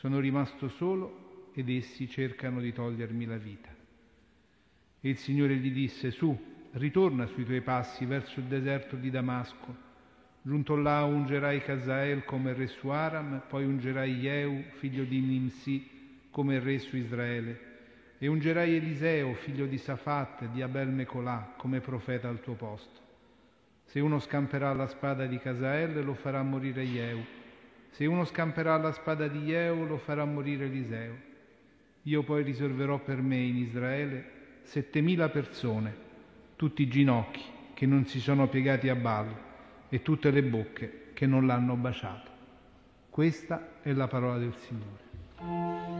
Sono rimasto solo ed essi cercano di togliermi la vita. E il Signore gli disse, su, ritorna sui tuoi passi verso il deserto di Damasco. Giunto là ungerai Casael come re su Aram, poi ungerai Jehu, figlio di Nimsi, come re su Israele. E ungerai Eliseo, figlio di Safat, di Abel Mecolà, come profeta al tuo posto. Se uno scamperà la spada di Casael, lo farà morire Jehu. Se uno scamperà la spada di Jehu, lo farà morire Eliseo. Io poi riserverò per me in Israele settemila persone, tutti i ginocchi che non si sono piegati a ballo e tutte le bocche che non l'hanno baciato. Questa è la parola del Signore.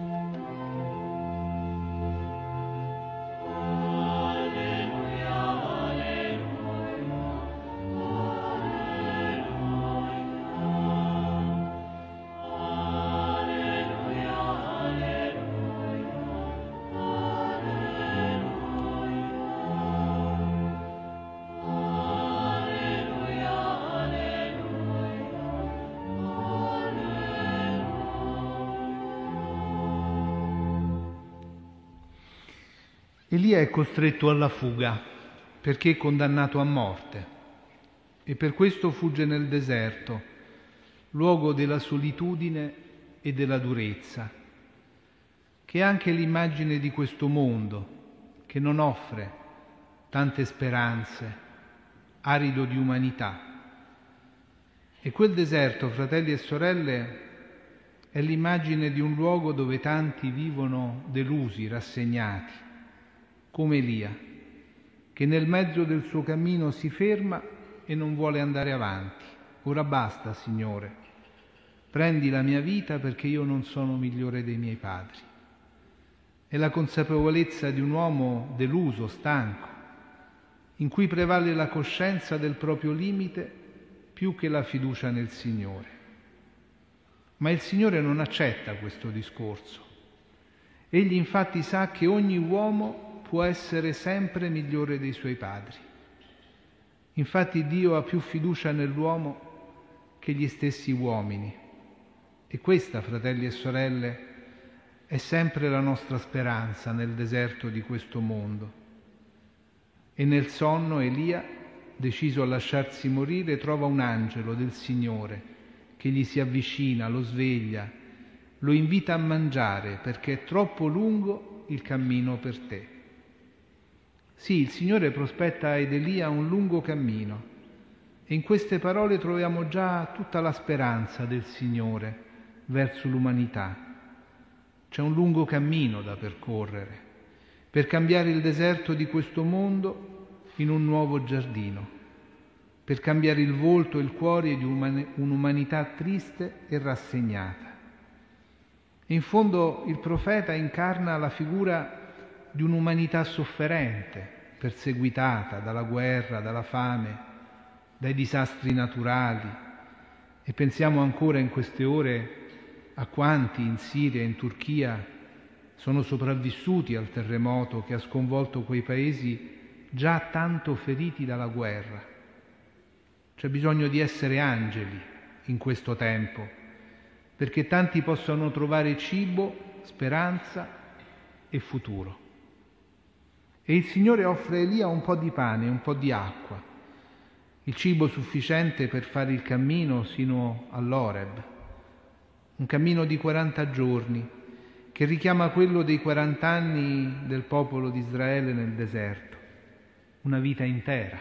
Elia è costretto alla fuga perché è condannato a morte e per questo fugge nel deserto, luogo della solitudine e della durezza, che è anche l'immagine di questo mondo che non offre tante speranze, arido di umanità. E quel deserto, fratelli e sorelle, è l'immagine di un luogo dove tanti vivono delusi, rassegnati come Elia, che nel mezzo del suo cammino si ferma e non vuole andare avanti. Ora basta, Signore, prendi la mia vita perché io non sono migliore dei miei padri. È la consapevolezza di un uomo deluso, stanco, in cui prevale la coscienza del proprio limite più che la fiducia nel Signore. Ma il Signore non accetta questo discorso. Egli infatti sa che ogni uomo può essere sempre migliore dei suoi padri. Infatti Dio ha più fiducia nell'uomo che gli stessi uomini. E questa, fratelli e sorelle, è sempre la nostra speranza nel deserto di questo mondo. E nel sonno Elia, deciso a lasciarsi morire, trova un angelo del Signore che gli si avvicina, lo sveglia, lo invita a mangiare perché è troppo lungo il cammino per te. Sì, il Signore prospetta ed Elia un lungo cammino e in queste parole troviamo già tutta la speranza del Signore verso l'umanità. C'è un lungo cammino da percorrere per cambiare il deserto di questo mondo in un nuovo giardino, per cambiare il volto e il cuore di un'umanità triste e rassegnata. In fondo il profeta incarna la figura di un'umanità sofferente, perseguitata dalla guerra, dalla fame, dai disastri naturali. E pensiamo ancora in queste ore a quanti in Siria e in Turchia sono sopravvissuti al terremoto che ha sconvolto quei paesi già tanto feriti dalla guerra. C'è bisogno di essere angeli in questo tempo, perché tanti possano trovare cibo, speranza e futuro. E il Signore offre a Elia un po' di pane, un po' di acqua, il cibo sufficiente per fare il cammino sino all'Oreb, un cammino di 40 giorni che richiama quello dei 40 anni del popolo di Israele nel deserto, una vita intera,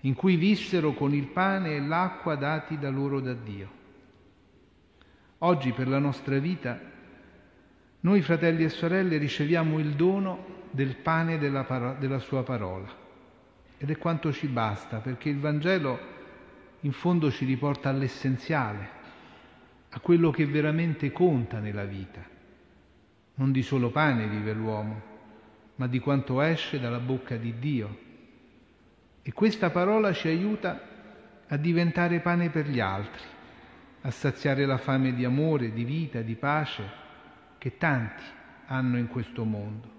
in cui vissero con il pane e l'acqua dati da loro da Dio. Oggi per la nostra vita noi fratelli e sorelle riceviamo il dono del pane della, paro- della sua parola. Ed è quanto ci basta, perché il Vangelo in fondo ci riporta all'essenziale, a quello che veramente conta nella vita. Non di solo pane vive l'uomo, ma di quanto esce dalla bocca di Dio. E questa parola ci aiuta a diventare pane per gli altri, a saziare la fame di amore, di vita, di pace che tanti hanno in questo mondo.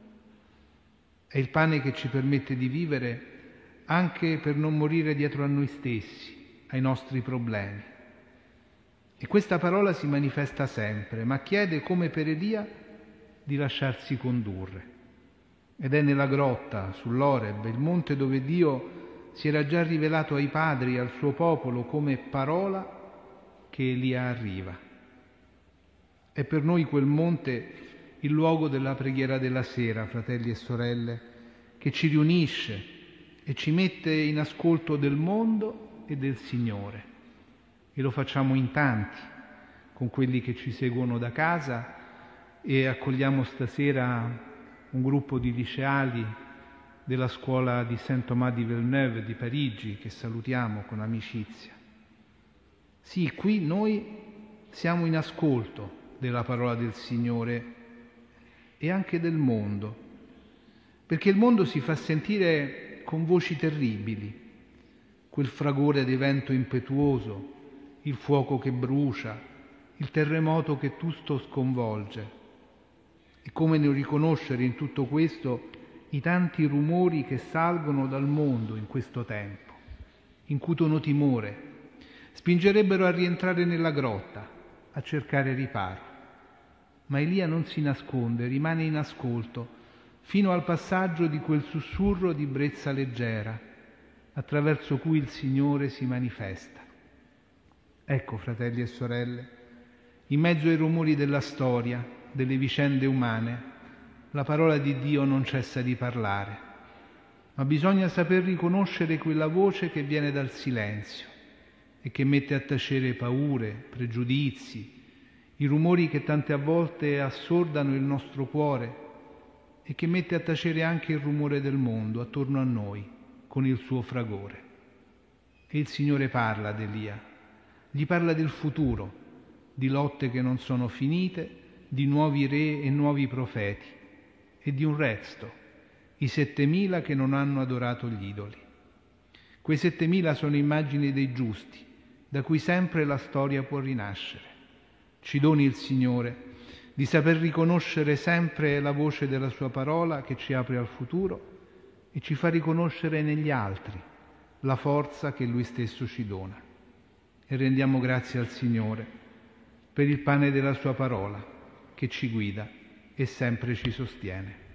È il pane che ci permette di vivere anche per non morire dietro a noi stessi, ai nostri problemi. E questa parola si manifesta sempre, ma chiede come per Elia di lasciarsi condurre. Ed è nella grotta, sull'Oreb, il monte dove Dio si era già rivelato ai padri al suo popolo come parola che Elia arriva. È per noi quel monte il luogo della preghiera della sera, fratelli e sorelle, che ci riunisce e ci mette in ascolto del mondo e del Signore. E lo facciamo in tanti, con quelli che ci seguono da casa e accogliamo stasera un gruppo di liceali della scuola di Saint-Thomas di Villeneuve di Parigi che salutiamo con amicizia. Sì, qui noi siamo in ascolto della parola del Signore e anche del mondo, perché il mondo si fa sentire con voci terribili, quel fragore di vento impetuoso, il fuoco che brucia, il terremoto che tutto sconvolge. E come non riconoscere in tutto questo i tanti rumori che salgono dal mondo in questo tempo, incutono timore, spingerebbero a rientrare nella grotta, a cercare riparo. Ma Elia non si nasconde, rimane in ascolto, fino al passaggio di quel sussurro di brezza leggera, attraverso cui il Signore si manifesta. Ecco, fratelli e sorelle, in mezzo ai rumori della storia, delle vicende umane, la parola di Dio non cessa di parlare, ma bisogna saper riconoscere quella voce che viene dal silenzio e che mette a tacere paure, pregiudizi, i rumori che tante volte assordano il nostro cuore e che mette a tacere anche il rumore del mondo attorno a noi con il suo fragore. E il Signore parla ad Elia, gli parla del futuro, di lotte che non sono finite, di nuovi re e nuovi profeti e di un resto, i settemila che non hanno adorato gli idoli. Quei settemila sono immagini dei giusti, da cui sempre la storia può rinascere. Ci doni il Signore di saper riconoscere sempre la voce della Sua parola che ci apre al futuro e ci fa riconoscere negli altri la forza che Lui stesso ci dona. E rendiamo grazie al Signore per il pane della Sua parola che ci guida e sempre ci sostiene.